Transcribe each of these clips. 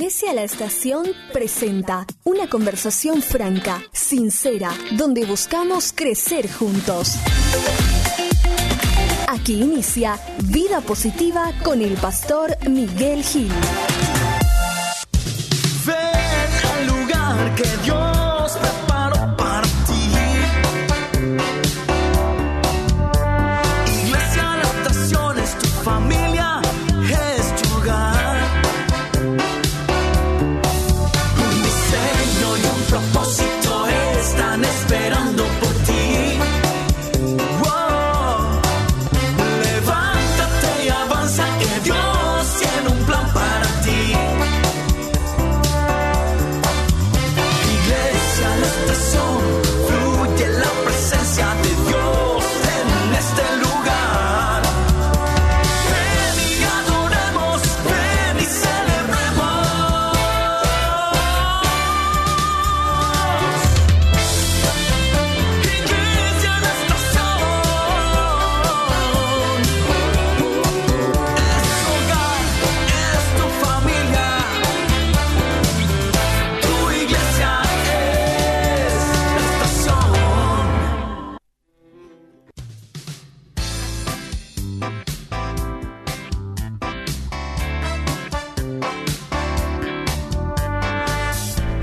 Iglesia La Estación presenta una conversación franca, sincera, donde buscamos crecer juntos. Aquí inicia Vida Positiva con el pastor Miguel Gil. Al lugar que Dios preparó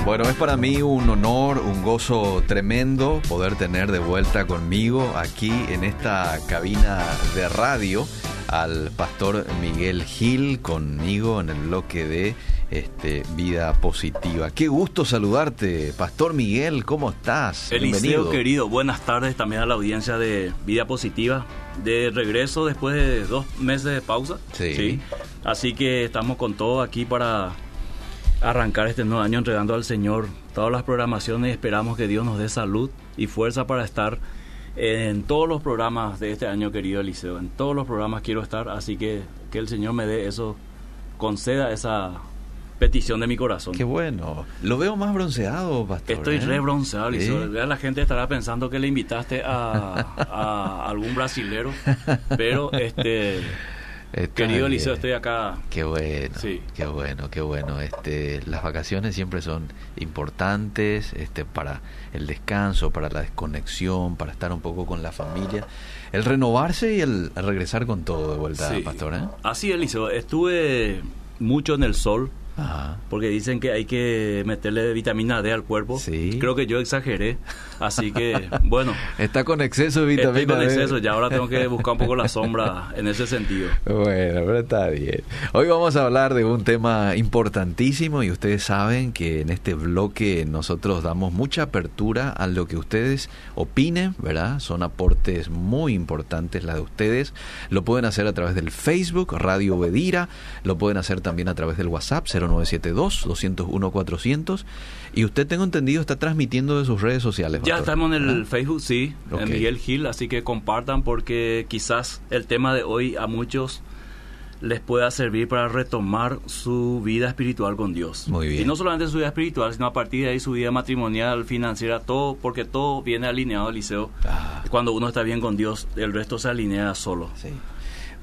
Bueno, es para mí un honor, un gozo tremendo poder tener de vuelta conmigo aquí en esta cabina de radio al pastor Miguel Gil conmigo en el bloque de este, Vida Positiva. Qué gusto saludarte, Pastor Miguel, ¿cómo estás? Eliseo querido, buenas tardes también a la audiencia de Vida Positiva. De regreso después de dos meses de pausa. Sí. Así que estamos con todo aquí para arrancar este nuevo año entregando al Señor todas las programaciones esperamos que Dios nos dé salud y fuerza para estar en todos los programas de este año, querido Eliseo. En todos los programas quiero estar, así que que el Señor me dé eso, conceda esa petición de mi corazón. Qué bueno. Lo veo más bronceado, Pastor. Estoy ¿eh? re bronceado. Eliseo. La gente estará pensando que le invitaste a, a algún brasilero, pero este Está querido. Eliseo, estoy acá. Qué bueno, Sí. qué bueno, qué bueno. Este, las vacaciones siempre son importantes, este, para el descanso, para la desconexión, para estar un poco con la familia, el renovarse y el regresar con todo de vuelta, Sí. pastor. ¿eh? Así, Eliseo, estuve mucho en el sol. Ajá. Porque dicen que hay que meterle vitamina D al cuerpo. Sí. Creo que yo exageré. Así que, bueno, Está con exceso de vitamina estoy con D. exceso. Ya ahora tengo que buscar un poco la sombra en ese sentido. Bueno, pero está bien. Hoy vamos a hablar de un tema importantísimo y ustedes saben que en este bloque nosotros damos mucha apertura a lo que ustedes opinen, ¿verdad? Son aportes muy importantes la de ustedes. Lo pueden hacer a través del Facebook, Radio Bedira, lo pueden hacer también a través del WhatsApp 0972-201-400 y usted, tengo entendido, está transmitiendo de sus redes sociales. Ya estamos en el ¿verdad? Facebook, sí, en Miguel Gil, así que compartan porque quizás el tema de hoy a muchos les pueda servir para retomar su vida espiritual con Dios. Muy bien. Y no solamente su vida espiritual, sino a partir de ahí su vida matrimonial, financiera, todo, porque todo viene alineado, Eliseo. Ah. Cuando uno está bien con Dios, el resto se alinea solo. Sí.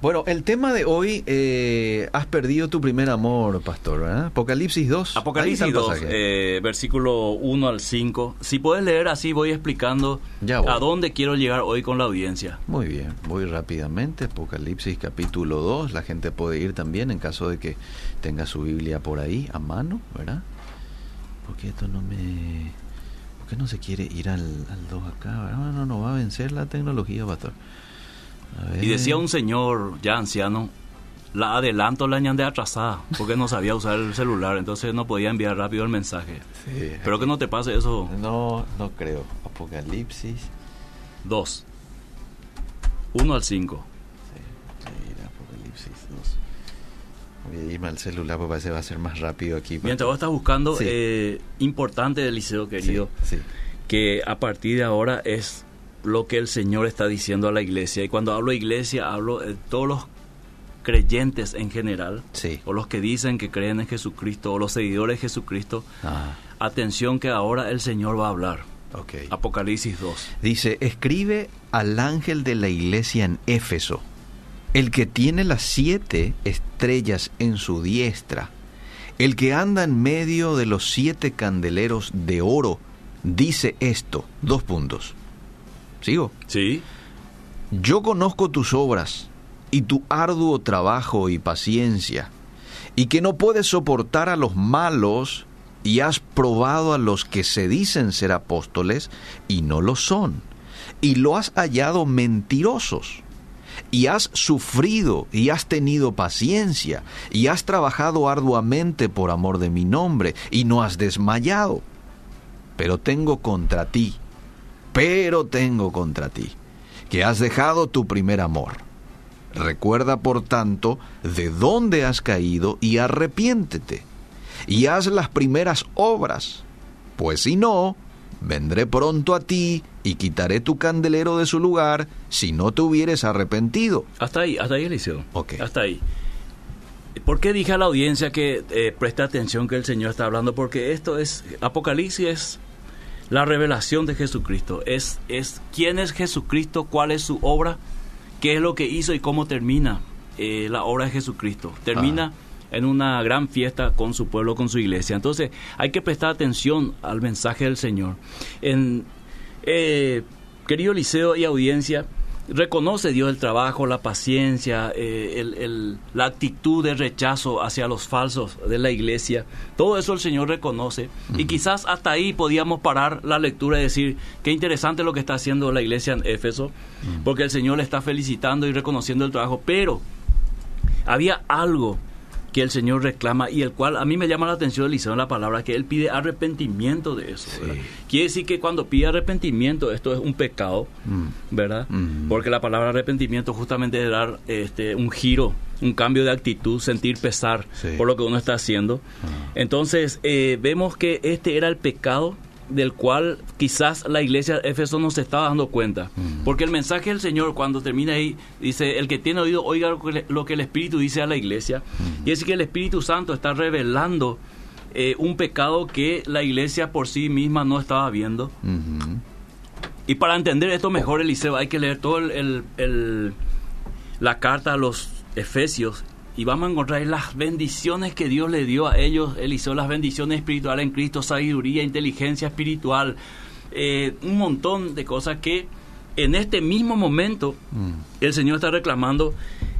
Bueno, el tema de hoy, eh, has perdido tu primer amor, pastor, ¿verdad? Apocalipsis 2. Ahí Apocalipsis está el 2, pasaje. eh, versículo 1 al 5. Si puedes leer así, voy explicando Ya voy. a dónde quiero llegar hoy con la audiencia. Muy bien, voy rápidamente. Apocalipsis capítulo 2. La gente puede ir también en caso de que tenga su Biblia por ahí a mano, ¿verdad? Porque esto no me... ¿Por qué no se quiere ir al, al 2 acá? ¿verdad? No, no va a vencer la tecnología, pastor. Y decía un señor ya anciano, la adelanto la añade atrasada, porque no sabía usar el celular, entonces no podía enviar rápido el mensaje. Sí. Pero que no te pase eso. No, no creo. Apocalipsis... Dos. Uno al cinco. Mira, Apocalipsis 2. Voy a irme al celular porque parece que va a ser más rápido aquí. Mientras vos estás buscando, Sí. eh, importante, Eliseo querido, Sí, sí. que a partir de ahora es lo que el Señor está diciendo a la iglesia. Y cuando hablo de iglesia, hablo de todos los creyentes en general, Sí. o los que dicen que creen en Jesucristo, o los seguidores de Jesucristo. Ah, Atención que ahora el Señor va a hablar. ok. Apocalipsis 2. Dice, escribe al ángel de la iglesia en Éfeso, el que tiene las siete estrellas en su diestra El que anda en medio de los siete candeleros de oro dice esto, dos puntos. ¿Sigo? Sí. Yo conozco tus obras y tu arduo trabajo y paciencia, y que no puedes soportar a los malos, y has probado a los que se dicen ser apóstoles y no lo son, y lo has hallado mentirosos. Y has sufrido y has tenido paciencia y has trabajado arduamente por amor de mi nombre y no has desmayado. Pero tengo contra ti, pero tengo contra ti, que has dejado tu primer amor. Recuerda, por tanto, de dónde has caído y arrepiéntete, y haz las primeras obras, pues si no, vendré pronto a ti y quitaré tu candelero de su lugar si no te hubieres arrepentido. Hasta ahí, hasta ahí, Eliseo. Ok. Hasta ahí. ¿Por qué dije a la audiencia que eh, preste atención que el Señor está hablando? Porque esto es, Apocalipsis la revelación de Jesucristo. Es, es quién es Jesucristo, cuál es su obra, qué es lo que hizo y cómo termina eh, la obra de Jesucristo. Termina en una gran fiesta con su pueblo, con su iglesia. Entonces hay que prestar atención al mensaje del Señor. En, eh, querido Liceo y audiencia, reconoce Dios el trabajo, la paciencia, eh, el- el- la actitud de rechazo hacia los falsos de la iglesia. Todo eso el Señor reconoce. Y quizás hasta ahí podíamos parar la lectura y decir, qué interesante lo que está haciendo la iglesia en Éfeso, porque el Señor le está felicitando y reconociendo el trabajo. Pero había algo que el Señor reclama y el cual a mí me llama la atención, Eliseo, en la palabra, que Él pide arrepentimiento de eso. Quiere decir que cuando pide arrepentimiento, esto es un pecado, ¿verdad? Mm. Porque la palabra arrepentimiento justamente es dar este, un giro, un cambio de actitud, sentir pesar Sí. por lo que uno está haciendo. Entonces, eh, vemos que este era el pecado del cual quizás la iglesia de Éfeso no se estaba dando cuenta. Porque el mensaje del Señor cuando termina ahí dice, el que tiene oído oiga lo que, le- lo que el Espíritu dice a la iglesia. Y es que el Espíritu Santo está revelando eh, un pecado que la iglesia por sí misma no estaba viendo. Ujú. Y para entender esto mejor, Eliseo, hay que leer todo el, el- el- la carta a los Efesios y vamos a encontrar las bendiciones que Dios le dio a ellos, Eliseo, las bendiciones espirituales en Cristo, sabiduría, inteligencia espiritual, eh, un montón de cosas que en este mismo momento el Señor está reclamando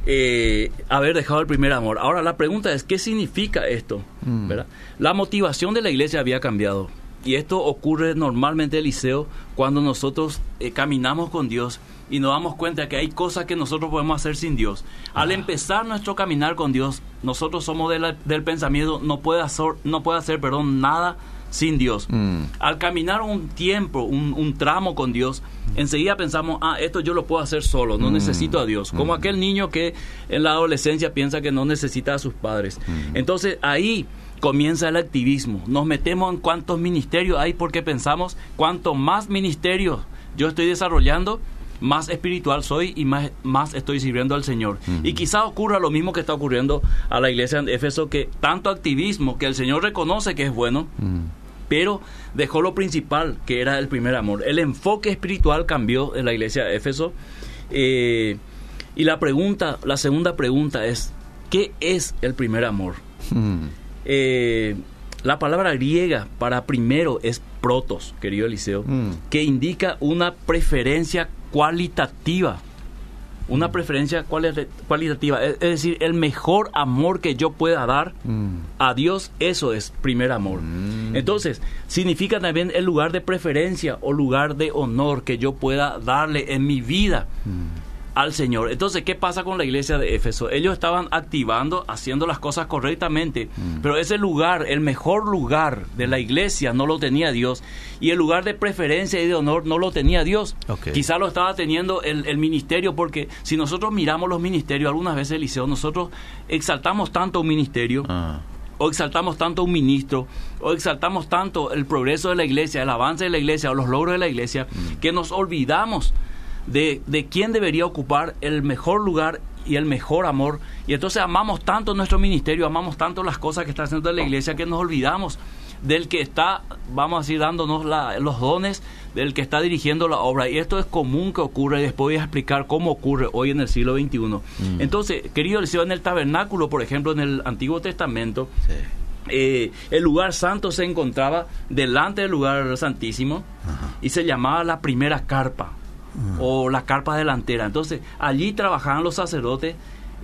eh, haber dejado el primer amor. Ahora la pregunta es, ¿qué significa esto? Mm. ¿Verdad? La motivación de la iglesia había cambiado. Y esto ocurre normalmente, Eliseo, cuando nosotros eh, caminamos con Dios y nos damos cuenta que hay cosas que nosotros podemos hacer sin Dios. Al empezar nuestro caminar con Dios, nosotros somos de la- del pensamiento, no puede hacer, no puede hacer perdón, nada sin Dios. Mm. Al caminar un tiempo, un, un tramo con Dios, enseguida pensamos, ah, esto yo lo puedo hacer solo, no necesito a Dios. Como aquel niño que en la adolescencia piensa que no necesita a sus padres. Entonces ahí comienza el activismo. Nos metemos en cuántos ministerios hay porque pensamos, cuanto más ministerios yo estoy desarrollando, más espiritual soy y más, más estoy sirviendo al Señor. Y quizá ocurra lo mismo que está ocurriendo a la iglesia de Éfeso, que tanto activismo que el Señor reconoce que es bueno, pero dejó lo principal, que era el primer amor. El enfoque espiritual cambió en la iglesia de Éfeso. Eh, y la pregunta, la segunda pregunta es, ¿qué es el primer amor? Eh, la palabra griega para primero es protos, querido Eliseo, que indica una preferencia cualitativa. Una preferencia cuali- cualitativa, es, decir, el mejor amor que yo pueda dar Mm. a Dios, eso es primer amor. Entonces, significa también el lugar de preferencia o lugar de honor que yo pueda darle en mi vida al Señor. Entonces, ¿qué pasa con la iglesia de Éfeso? Ellos estaban activando, haciendo las cosas correctamente, pero ese lugar, el mejor lugar de la iglesia no lo tenía Dios y el lugar de preferencia y de honor no lo tenía Dios. Quizá lo estaba teniendo el, el ministerio, porque si nosotros miramos los ministerios, algunas veces, Eliseo, nosotros exaltamos tanto un ministerio Ah. o exaltamos tanto un ministro, o exaltamos tanto el progreso de la iglesia, el avance de la iglesia, o los logros de la iglesia, que nos olvidamos de, de quién debería ocupar el mejor lugar y el mejor amor. Y entonces amamos tanto nuestro ministerio, amamos tanto las cosas que está haciendo la iglesia, que nos olvidamos del que está, vamos a decir, dándonos la- los dones, del que está dirigiendo la obra. Y esto es común que ocurre, y después voy a explicar cómo ocurre hoy en el siglo XXI. Entonces, querido Eliseo, en el tabernáculo, por ejemplo, en el Antiguo Testamento, Sí. eh, el lugar santo se encontraba delante del lugar santísimo y se llamaba la primera carpa o la carpa delantera. Entonces allí trabajaban los sacerdotes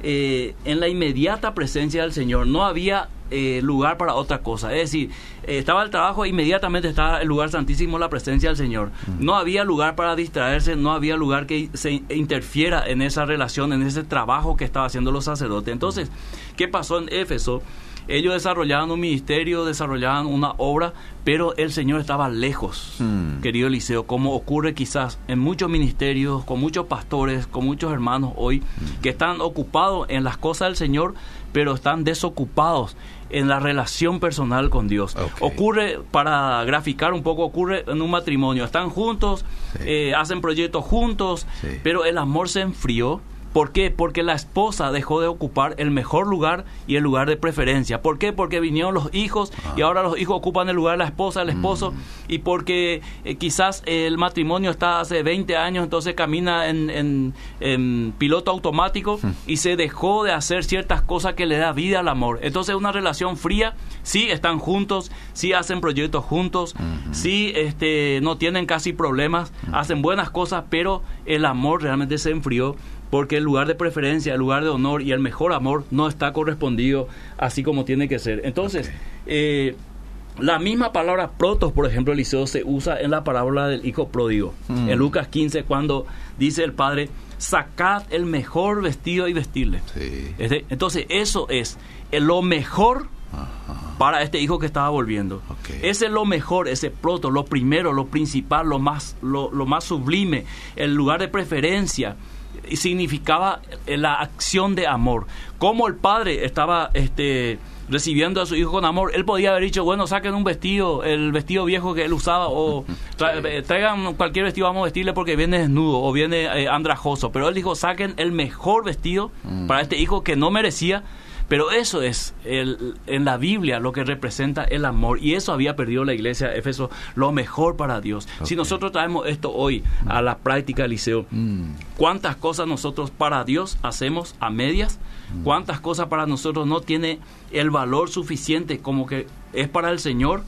eh, en la inmediata presencia del Señor. No había eh, lugar para otra cosa. Es decir, eh, estaba el trabajo, inmediatamente estaba el lugar santísimo, la presencia del Señor. No había lugar para distraerse, no había lugar que se interfiera en esa relación, en ese trabajo que estaban haciendo los sacerdotes. Entonces, ¿qué pasó en Éfeso? Ellos desarrollaban un ministerio, desarrollaban una obra, pero el Señor estaba lejos, Hmm. querido Eliseo, como ocurre quizás en muchos ministerios, con muchos pastores, con muchos hermanos hoy, que están ocupados en las cosas del Señor, pero están desocupados en la relación personal con Dios. Ocurre, para graficar un poco, ocurre en un matrimonio. Están juntos, Sí. eh, hacen proyectos juntos, Sí. pero el amor se enfrió. ¿Por qué? Porque la esposa dejó de ocupar el mejor lugar y el lugar de preferencia. ¿Por qué? Porque vinieron los hijos y ahora los hijos ocupan el lugar de la esposa, el esposo. Y porque eh, quizás el matrimonio está hace 20 años, entonces camina en, en- en piloto automático y se dejó de hacer ciertas cosas que le da vida al amor. Entonces una relación fría, sí están juntos, sí hacen proyectos juntos, sí este, no tienen casi problemas, hacen buenas cosas, pero el amor realmente se enfrió porque el lugar de preferencia, el lugar de honor y el mejor amor no está correspondido así como tiene que ser. Entonces, eh, la misma palabra protos, por ejemplo, Eliseo, se usa en la parábola del hijo pródigo. En Lucas 15, cuando dice el padre, sacad el mejor vestido y vestirle. Sí. Este- Entonces, eso es lo mejor para este hijo que estaba volviendo. Ok. Ese es lo mejor, ese proto, lo primero, lo principal, lo más, lo, lo más sublime, el lugar de preferencia. Significaba eh, la acción de amor. Como el padre estaba este, recibiendo a su hijo con amor, él podía haber dicho, bueno, saquen un vestido, el vestido viejo que él usaba, o tra- eh, traigan cualquier vestido, vamos a vestirle porque viene desnudo o viene eh, andrajoso. Pero él dijo, saquen el mejor vestido para este hijo que no merecía, pero eso es el, en la Biblia lo que representa el amor. Y eso había perdido la iglesia de Éfeso, lo mejor para Dios. Si nosotros traemos esto hoy a la práctica, Liceo, Mm. ¿cuántas cosas nosotros para Dios hacemos a medias? ¿Cuántas cosas para nosotros no tiene el valor suficiente como que es para el Señor?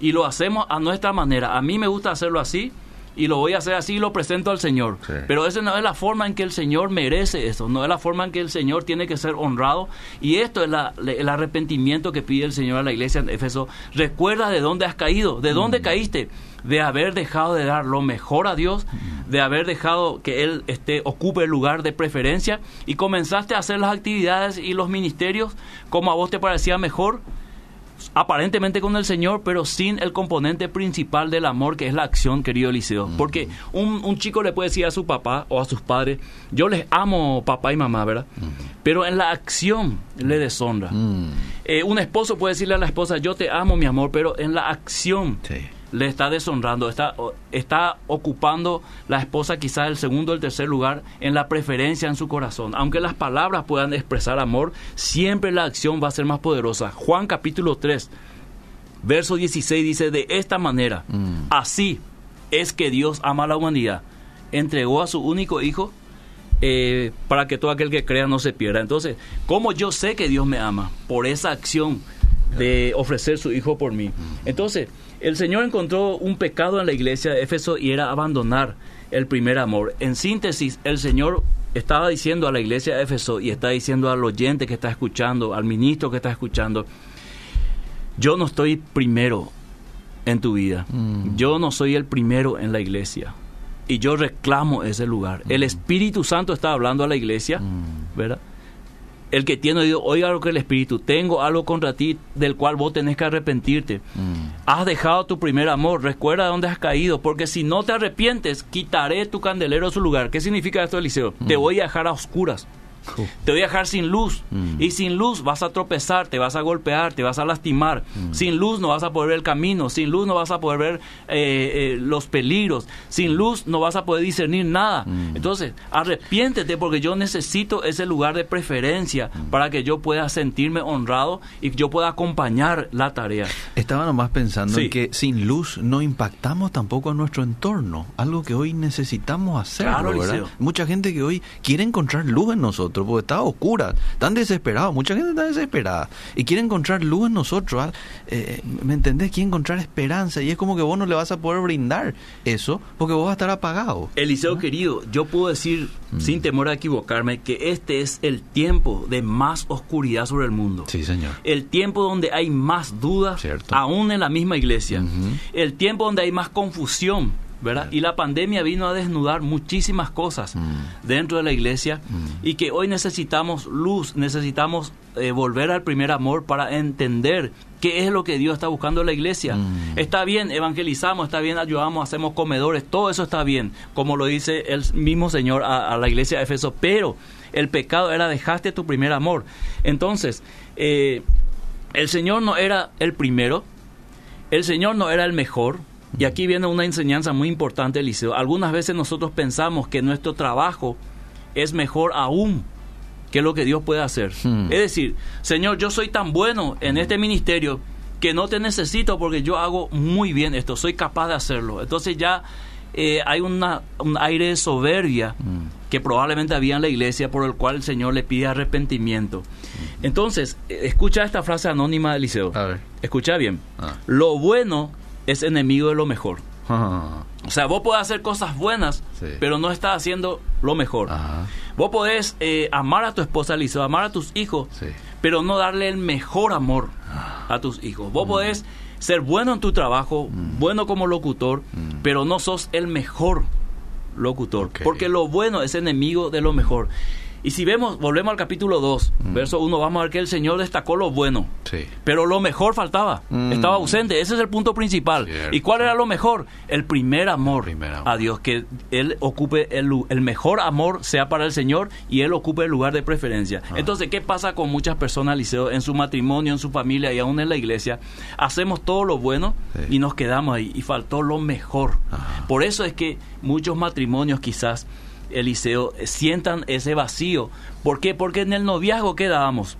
Y lo hacemos a nuestra manera. A mí me gusta hacerlo así. Y lo voy a hacer así y lo presento al Señor. Sí. Pero esa no es la forma en que el Señor merece eso, no es la forma en que el Señor tiene que ser honrado. Y esto es la- el arrepentimiento que pide el Señor a la iglesia en Éfeso. Recuerda de dónde has caído, de dónde caíste, de haber dejado de dar lo mejor a Dios, de haber dejado que Él este, ocupe el lugar de preferencia y comenzaste a hacer las actividades y los ministerios como a vos te parecía mejor aparentemente con el Señor, pero sin el componente principal del amor, que es la acción, querido Eliseo. Porque un, un chico le puede decir a su papá o a sus padres, yo les amo papá y mamá, ¿verdad? Pero en la acción le deshonra. Mm. Eh, un esposo puede decirle a la esposa, yo te amo, mi amor, pero en la acción Sí. Le está deshonrando, está, está ocupando la esposa quizás el segundo o el tercer lugar en la preferencia en su corazón. Aunque las palabras puedan expresar amor, siempre la acción va a ser más poderosa. Juan capítulo 3, verso 16 dice, de esta manera, Mm. así es que Dios ama a la humanidad. Entregó a su único hijo eh, para que todo aquel que crea no se pierda. Entonces, ¿cómo yo sé que Dios me ama? Por esa acción de ofrecer su hijo por mí. Entonces, el Señor encontró un pecado en la iglesia de Éfeso y era abandonar el primer amor. En síntesis, el Señor estaba diciendo a la iglesia de Éfeso y está diciendo al oyente que está escuchando, al ministro que está escuchando, yo no estoy primero en tu vida. Mm. Yo no soy el primero en la iglesia. Y yo reclamo ese lugar. El Espíritu Santo está hablando a la iglesia, Mm. ¿verdad? El que tiene oído, oiga lo que el Espíritu, tengo algo contra ti del cual vos tenés que arrepentirte. Mm. Has dejado tu primer amor, recuerda dónde has caído, porque si no te arrepientes, quitaré tu candelero de su lugar. ¿Qué significa esto, Eliseo? Te voy a dejar a oscuras. Te voy a dejar sin luz. Mm. Y sin luz vas a tropezar, te vas a golpear, te vas a lastimar. Sin luz no vas a poder ver el camino. Sin luz no vas a poder ver eh, eh, los peligros. Sin luz no vas a poder discernir nada. Mm. Entonces, arrepiéntete porque yo necesito ese lugar de preferencia para que yo pueda sentirme honrado y yo pueda acompañar la tarea. Estaba nomás pensando Sí. en que sin luz no impactamos tampoco a nuestro entorno, algo que hoy necesitamos hacerlo, Claro. Mucha gente que hoy quiere encontrar luz en nosotros. Nosotros, porque está oscura, están desesperados, mucha gente está desesperada y quiere encontrar luz en nosotros. ¿ah? Eh, ¿Me entendés? Quiere encontrar esperanza y es como que vos no le vas a poder brindar eso porque vos vas a estar apagado. Eliseo querido, yo puedo decir, Mm. sin temor a equivocarme, que este es el tiempo de más oscuridad sobre el mundo. Sí, señor. El tiempo donde hay más dudas, Cierto. aún en la misma iglesia. El tiempo donde hay más confusión, ¿verdad? Y la pandemia vino a desnudar muchísimas cosas Mm. dentro de la iglesia y que hoy necesitamos luz, necesitamos eh, volver al primer amor para entender qué es lo que Dios está buscando en la iglesia. Mm. Está bien, evangelizamos, está bien, ayudamos, hacemos comedores, todo eso está bien, como lo dice el mismo Señor a, a la iglesia de Efeso, pero el pecado era dejaste tu primer amor. Entonces, eh, el Señor no era el primero, el Señor no era el mejor. Y aquí viene una enseñanza muy importante, Eliseo. Algunas veces nosotros pensamos que nuestro trabajo es mejor aún que lo que Dios puede hacer. Hmm. Es decir, Señor, yo soy tan bueno en este ministerio que no te necesito porque yo hago muy bien esto, soy capaz de hacerlo. Entonces ya eh, hay una, un aire de soberbia que probablemente había en la iglesia por el cual el Señor le pide arrepentimiento. Entonces, eh, escucha esta frase anónima de Eliseo. A ver. Escucha bien. Ah. Lo bueno es enemigo de lo mejor. Ah, O sea, vos podés hacer cosas buenas, Sí. pero no estás haciendo lo mejor. Ajá. Vos podés eh, amar a tu esposa, Eliseo, amar a tus hijos, Sí. pero no darle el mejor amor a tus hijos. Mm. Vos podés ser bueno en tu trabajo, bueno como locutor, pero no sos el mejor locutor. Mm. Porque lo bueno es enemigo de lo mejor. Y si vemos, volvemos al capítulo 2, Mm. verso 1, vamos a ver que el Señor destacó lo bueno. Sí. Pero lo mejor faltaba, Mm. estaba ausente, ese es el punto principal. Cierto. ¿Y cuál era lo mejor? El primer amor, Primer amor. a Dios, que Él ocupe el, el mejor amor sea para el Señor y Él ocupe el lugar de preferencia. Ah. Entonces, ¿qué pasa con muchas personas, Liceo, en su matrimonio, en su familia y aún en la iglesia? Hacemos todo lo bueno Sí. y nos quedamos ahí y faltó lo mejor. Por eso es que muchos matrimonios quizás, Eliseo, sientan ese vacío. ¿Por qué? Porque en el noviazgo quedábamos.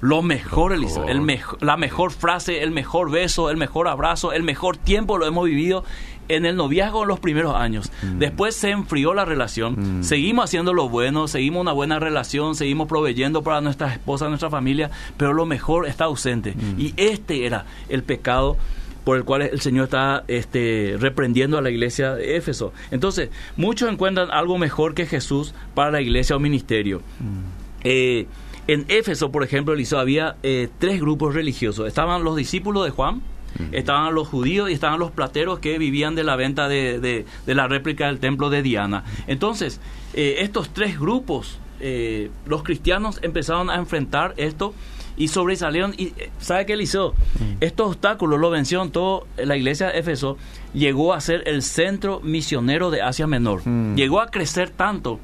Lo mejor, Lo Eliseo, el mejo- la mejor frase, el mejor beso, el mejor abrazo, el mejor tiempo lo hemos vivido en el noviazgo en los primeros años. Mm. Después se enfrió la relación, seguimos haciendo lo bueno, seguimos una buena relación, seguimos proveyendo para nuestras esposas, nuestra familia, pero lo mejor está ausente. Mm. Y este era el pecado por el cual el Señor está este, reprendiendo a la iglesia de Éfeso. Entonces, muchos encuentran algo mejor que Jesús para la iglesia o ministerio. Eh, en Éfeso, por ejemplo, Eliseo, había eh, tres grupos religiosos. Estaban los discípulos de Juan, estaban los judíos y estaban los plateros que vivían de la venta de, de- de la réplica del templo de Diana. Entonces, eh, estos tres grupos, los cristianos empezaron a enfrentar esto y sobresalieron. Y eh, ¿sabe qué, Eliseo? Estos obstáculos lo vencieron todo. La iglesia de Éfeso llegó a ser el centro misionero de Asia Menor. Llegó a crecer tanto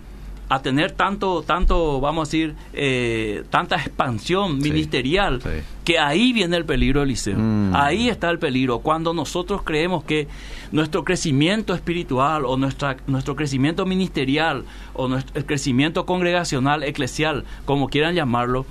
a tener tanto, tanto, vamos a decir, eh, tanta expansión ministerial, sí. que ahí viene el peligro, Eliseo. Mm. Ahí está el peligro. Cuando nosotros creemos que nuestro crecimiento espiritual o nuestra, nuestro crecimiento ministerial o nuestro, el crecimiento congregacional, eclesial, como quieran llamarlo,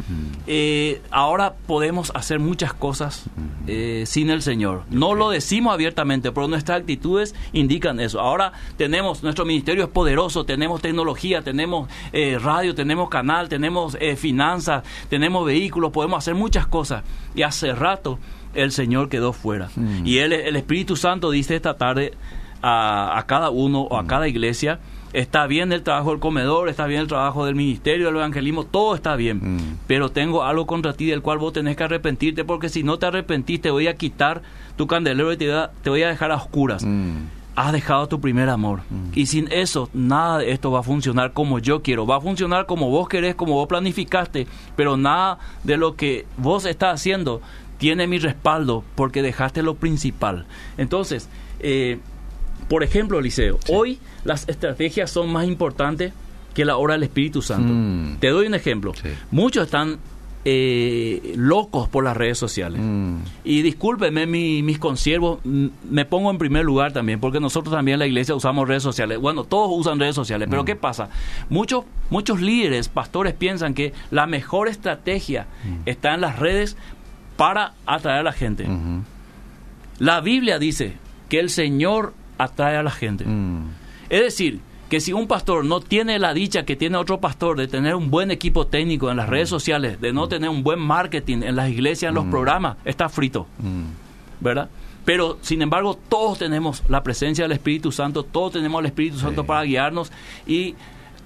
eh, ahora podemos hacer muchas cosas eh, sin el Señor. No lo decimos abiertamente, pero nuestras actitudes indican eso. Ahora tenemos, nuestro ministerio es poderoso, tenemos tecnología, tenemos eh, radio, tenemos canal, tenemos eh, finanzas, tenemos vehículos, podemos hacer muchas cosas. Y hace rato el Señor quedó fuera. Y él, el Espíritu Santo dice esta tarde a, a cada uno o a cada iglesia, está bien el trabajo del comedor, está bien el trabajo del ministerio, del evangelismo, todo está bien. Mm. Pero tengo algo contra ti del cual vos tenés que arrepentirte, porque si no te arrepentís te voy a quitar tu candelero y te voy a, te voy a dejar a oscuras. Mm. Has dejado tu primer amor. Y sin eso, nada de esto va a funcionar como yo quiero. Va a funcionar como vos querés, como vos planificaste. Pero nada de lo que vos estás haciendo tiene mi respaldo porque dejaste lo principal. Entonces, eh, por ejemplo, Eliseo, hoy las estrategias son más importantes que la obra del Espíritu Santo. Mm. Te doy un ejemplo. Sí. Muchos están eh, locos por las redes sociales. Mm. Y discúlpeme, mi- mis consiervos, mm, me pongo en primer lugar también, porque nosotros también en la iglesia usamos redes sociales. Bueno, todos usan redes sociales, pero ¿qué pasa? Muchos, muchos líderes, pastores piensan que la mejor estrategia está en las redes para atraer a la gente. La Biblia dice que el Señor atrae a la gente. Mm. Es decir, que si un pastor no tiene la dicha que tiene otro pastor de tener un buen equipo técnico en las redes sociales, de no tener un buen marketing en las iglesias, en los programas, está frito. ¿Verdad? Pero, sin embargo, todos tenemos la presencia del Espíritu Santo, todos tenemos al Espíritu Santo para guiarnos y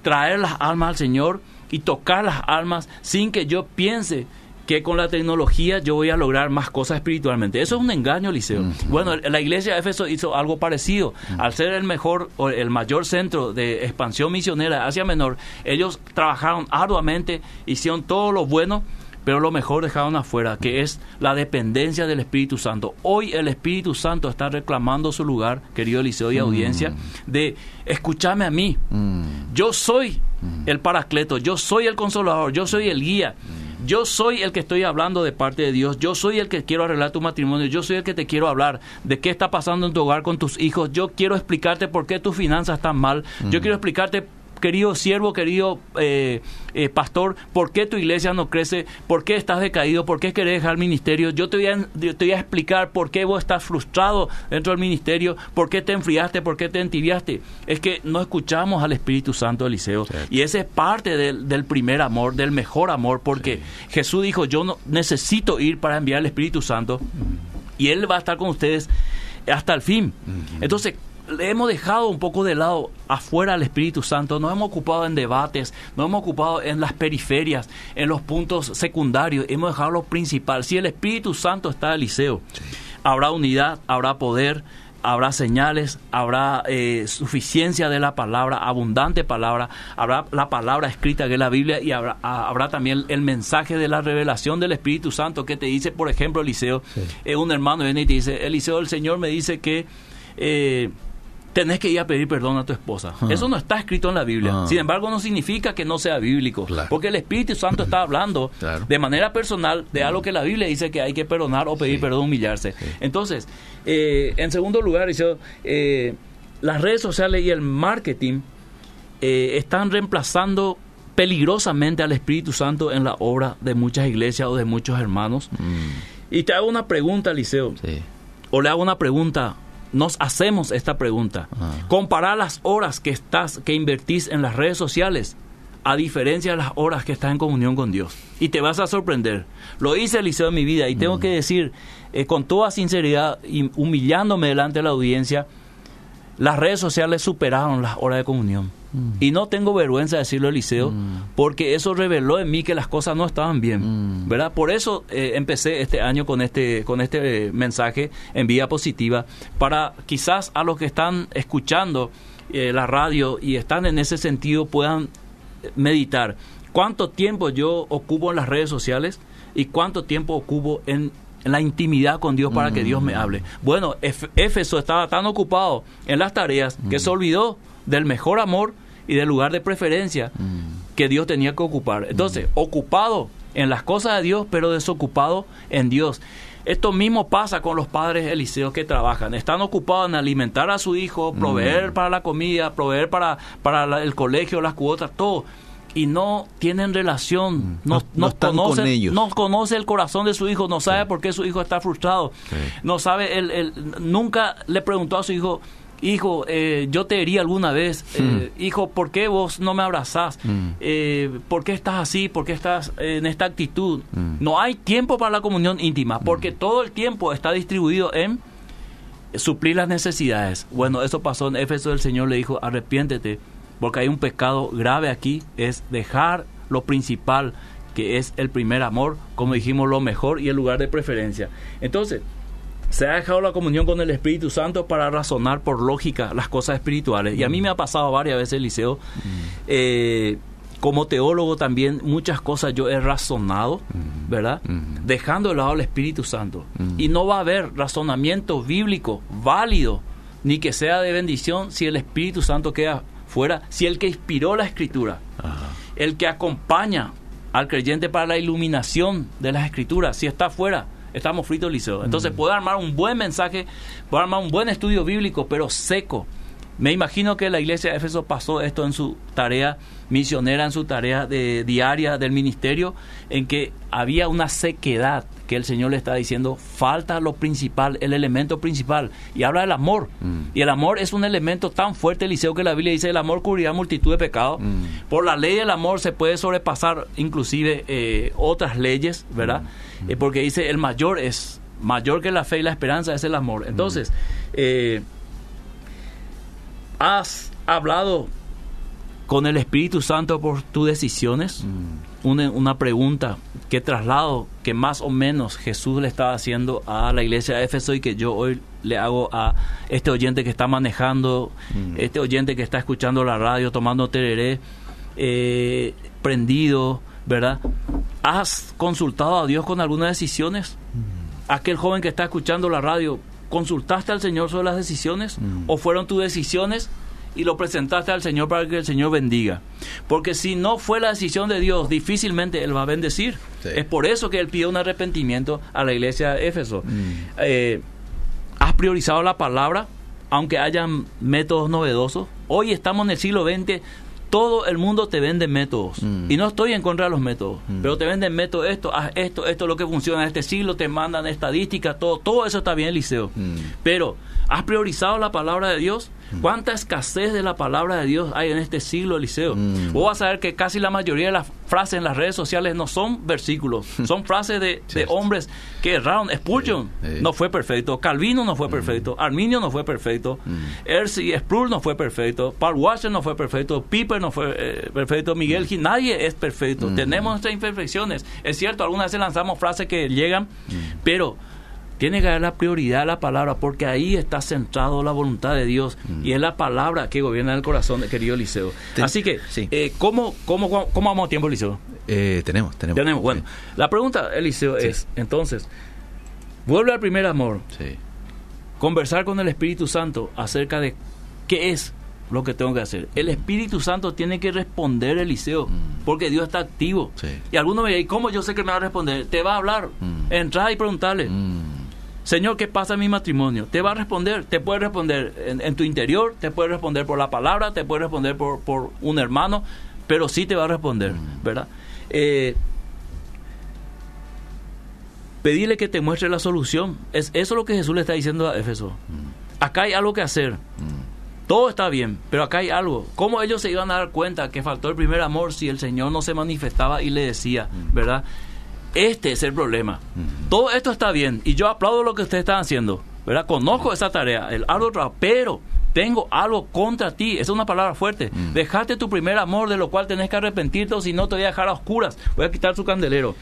traer las almas al Señor y tocar las almas sin que yo piense que con la tecnología yo voy a lograr más cosas espiritualmente. Eso es un engaño, Liceo. Bueno, la iglesia de Éfeso hizo algo parecido. Al ser el mejor o el mayor centro de expansión misionera de Asia Menor, ellos trabajaron arduamente, hicieron todo lo bueno, pero lo mejor dejaron afuera, que es la dependencia del Espíritu Santo. Hoy el Espíritu Santo está reclamando su lugar, querido Eliseo y audiencia, de escúchame a mí. Yo soy el paracleto, yo soy el consolador, yo soy el guía. Yo soy el que estoy hablando de parte de Dios. Yo soy el que quiero arreglar tu matrimonio. Yo soy el que te quiero hablar de qué está pasando en tu hogar con tus hijos. Yo quiero explicarte por qué tus finanzas están mal. Yo quiero explicarte querido siervo, querido eh, eh, pastor, ¿por qué tu iglesia no crece? ¿Por qué estás decaído? ¿Por qué querés dejar el ministerio? Yo te voy, a, te voy a explicar por qué vos estás frustrado dentro del ministerio, por qué te enfriaste, por qué te entibiaste. Es que no escuchamos al Espíritu Santo, Eliseo. Y ese es parte del, del, primer amor, del mejor amor, porque sí. Jesús dijo, yo no necesito ir para enviar el Espíritu Santo y Él va a estar con ustedes hasta el fin. Uh -huh. Entonces, le hemos dejado un poco de lado afuera al Espíritu Santo, nos hemos ocupado en debates, nos hemos ocupado en las periferias, en los puntos secundarios, hemos dejado lo principal. Si el Espíritu Santo está en liceo, sí. habrá unidad, habrá poder, habrá señales, habrá eh, suficiencia de la palabra, abundante palabra, habrá la palabra escrita que es la Biblia y habrá, habrá también el mensaje de la revelación del Espíritu Santo que te dice, por ejemplo, Eliseo, sí. eh, un hermano viene y te dice, Eliseo, el Señor me dice que... Eh, tenés que ir a pedir perdón a tu esposa. Uh -huh. Eso no está escrito en la Biblia. Uh -huh. Sin embargo, no significa que no sea bíblico. Claro. Porque el Espíritu Santo está hablando claro. de manera personal de algo que la Biblia dice que hay que perdonar o pedir sí. perdón, humillarse. Sí. Entonces, eh, en segundo lugar, eh, las redes sociales y el marketing eh, están reemplazando peligrosamente al Espíritu Santo en la obra de muchas iglesias o de muchos hermanos. Mm. Y te hago una pregunta, Liceo. Sí. O le hago una pregunta nos hacemos esta pregunta. Ah. Comparar las horas que estás, que invertís en las redes sociales a diferencia de las horas que estás en comunión con Dios. Y te vas a sorprender. Lo hice Eliseo en mi vida y tengo mm. que decir eh, con toda sinceridad y humillándome delante de la audiencia, las redes sociales superaron las horas de comunión. Mm. Y no tengo vergüenza de decirlo, Eliseo, mm. porque eso reveló en mí que las cosas no estaban bien, mm. ¿verdad? Por eso eh, empecé este año con este, con este mensaje en vía positiva, para quizás a los que están escuchando eh, la radio y están en ese sentido puedan meditar cuánto tiempo yo ocupo en las redes sociales y cuánto tiempo ocupo en la intimidad con Dios para mm. que Dios me hable. Bueno, Éfeso estaba tan ocupado en las tareas mm. que se olvidó del mejor amor y del lugar de preferencia mm. que Dios tenía que ocupar. Entonces, ocupado en las cosas de Dios, pero desocupado en Dios. Esto mismo pasa con los padres eliseos que trabajan. Están ocupados en alimentar a su hijo, proveer para la comida, proveer para, para el colegio, las cuotas, todo y no tienen relación, no, no, no conoce, con ellos. no conoce el corazón de su hijo, no sabe sí. por qué su hijo está frustrado, sí. no sabe, él, nunca le preguntó a su hijo, hijo, eh, yo te herí alguna vez, mm. eh, hijo, ¿por qué vos no me abrazás? Mm. Eh, ¿Por qué estás así? ¿Por qué estás en esta actitud? Mm. No hay tiempo para la comunión íntima, porque todo el tiempo está distribuido en suplir las necesidades. Bueno, eso pasó en Éfeso, el Señor le dijo, arrepiéntete porque hay un pecado grave aquí, es dejar lo principal, que es el primer amor, como dijimos, lo mejor y el lugar de preferencia. Entonces, se ha dejado la comunión con el Espíritu Santo para razonar por lógica las cosas espirituales. Y a mí me ha pasado varias veces, Eliseo, eh, como teólogo también, muchas cosas yo he razonado, mm. ¿verdad? Mm. Dejando de lado el Espíritu Santo. Y no va a haber razonamiento bíblico válido, ni que sea de bendición, si el Espíritu Santo queda fuera, si el que inspiró la escritura, el que acompaña al creyente para la iluminación de las escrituras, si está fuera, estamos fritos liceo. Entonces mm. puedo armar un buen mensaje, puedo armar un buen estudio bíblico, pero seco. Me imagino que la iglesia de Éfeso pasó esto en su tarea misionera, en su tarea de, diaria del ministerio, en que había una sequedad que el Señor le está diciendo, falta lo principal, el elemento principal. Y habla del amor. Mm. Y el amor es un elemento tan fuerte, Eliseo, que la Biblia dice, el amor cubrirá multitud de pecados. Mm. Por la ley del amor se puede sobrepasar inclusive eh, otras leyes, ¿verdad? Mm. Eh, porque dice, el mayor es, mayor que la fe y la esperanza es el amor. Entonces, eh, has hablado con el Espíritu Santo por tus decisiones. Una, una pregunta que traslado que más o menos Jesús le estaba haciendo a la iglesia de Éfeso y que yo hoy le hago a este oyente que está manejando, este oyente que está escuchando la radio, tomando tereré, eh, prendido, ¿verdad? ¿Has consultado a Dios con algunas decisiones? Aquel joven que está escuchando la radio, ¿consultaste al Señor sobre las decisiones? ¿O fueron tus decisiones? Y lo presentaste al Señor para que el Señor bendiga. Porque si no fue la decisión de Dios, difícilmente Él va a bendecir. Sí. Es por eso que Él pide un arrepentimiento a la iglesia de Éfeso. Eh, ¿Has priorizado la palabra? Aunque hayan métodos novedosos. Hoy estamos en el siglo XX. Todo el mundo te vende métodos. Mm. Y no estoy en contra de los métodos. Pero te venden métodos, esto, haz esto, esto es lo que funciona en este siglo, te mandan estadísticas, todo, todo eso está bien, Liceo. Mm. Pero, ¿has priorizado la palabra de Dios? ¿Cuánta escasez de la palabra de Dios hay en este siglo, Eliseo? Mm. Vos vas a ver que casi la mayoría de las frases en las redes sociales no son versículos, son frases de, hombres que erraron. Spurgeon Sí, sí. no fue perfecto, Calvino no fue perfecto, Arminio no fue perfecto, Erci Sproul no fue perfecto, Paul Washer no fue perfecto, Piper no fue eh, perfecto, Miguel Gil, nadie es perfecto. Tenemos nuestras imperfecciones. Es cierto, algunas veces lanzamos frases que llegan, pero tiene que haber la prioridad de la palabra, porque ahí está centrado la voluntad de Dios y es la palabra que gobierna el corazón, querido Eliseo. Así que, sí. eh, ¿cómo, cómo, cómo, vamos a tiempo, Eliseo? Eh, tenemos, tenemos. Tenemos, bueno. La pregunta, Eliseo, Sí. es, entonces, vuelve al primer amor, Sí. conversar con el Espíritu Santo acerca de qué es lo que tengo que hacer. El Espíritu Santo tiene que responder, Eliseo, porque Dios está activo. Sí. Y algunos me dirán, ¿y cómo yo sé que me va a responder? Te va a hablar. Mm. Entra y preguntarle. Mm. Señor, ¿qué pasa en mi matrimonio? Te va a responder, te puede responder en, en tu interior, te puede responder por la palabra, te puede responder por, por un hermano, pero sí te va a responder, ¿verdad? Eh, pedirle que te muestre la solución. Es eso lo que Jesús le está diciendo a Éfeso. Acá hay algo que hacer. Todo está bien, pero acá hay algo. ¿Cómo ellos se iban a dar cuenta que faltó el primer amor si el Señor no se manifestaba y le decía, verdad? Este es el problema. Todo esto está bien y yo aplaudo lo que ustedes están haciendo, ¿verdad? Conozco esa tarea, el trabajo, pero tengo algo contra ti. Esa es una palabra fuerte. Dejaste tu primer amor de lo cual tenés que arrepentirte o si no te voy a dejar a oscuras. Voy a quitar su candelero.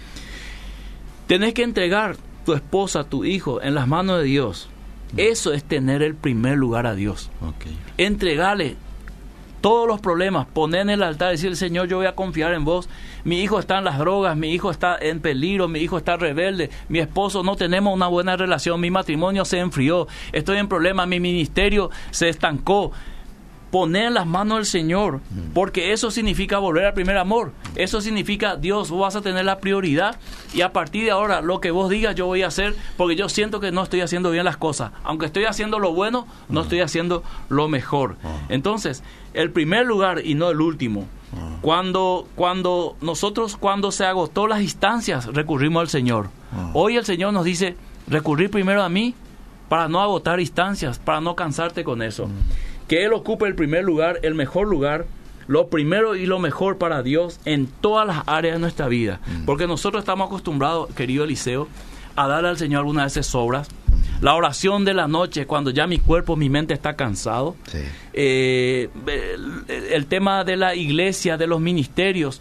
Tenés que entregar tu esposa, tu hijo en las manos de Dios. Eso es tener el primer lugar a Dios. Entregale todos los problemas, poner en el altar, decir, Señor, yo voy a confiar en vos. Mi hijo está en las drogas, mi hijo está en peligro, mi hijo está rebelde, mi esposo no tenemos una buena relación, mi matrimonio se enfrió, estoy en problemas, mi ministerio se estancó. Poner en las manos del Señor, porque eso significa volver al primer amor. Eso significa, Dios, vos vas a tener la prioridad y a partir de ahora lo que vos digas yo voy a hacer porque yo siento que no estoy haciendo bien las cosas. Aunque estoy haciendo lo bueno, no estoy haciendo lo mejor. Entonces, el primer lugar y no el último. Cuando, cuando nosotros, cuando se agotó las instancias, recurrimos al Señor. Hoy el Señor nos dice, recurrir primero a mí para no agotar instancias, para no cansarte con eso. Que Él ocupe el primer lugar, el mejor lugar, lo primero y lo mejor para Dios en todas las áreas de nuestra vida. Porque nosotros estamos acostumbrados, querido Eliseo, a darle al Señor algunas veces sobras. La oración de la noche, cuando ya mi cuerpo, mi mente está cansado. Sí. Eh, el, el tema de la iglesia, de los ministerios,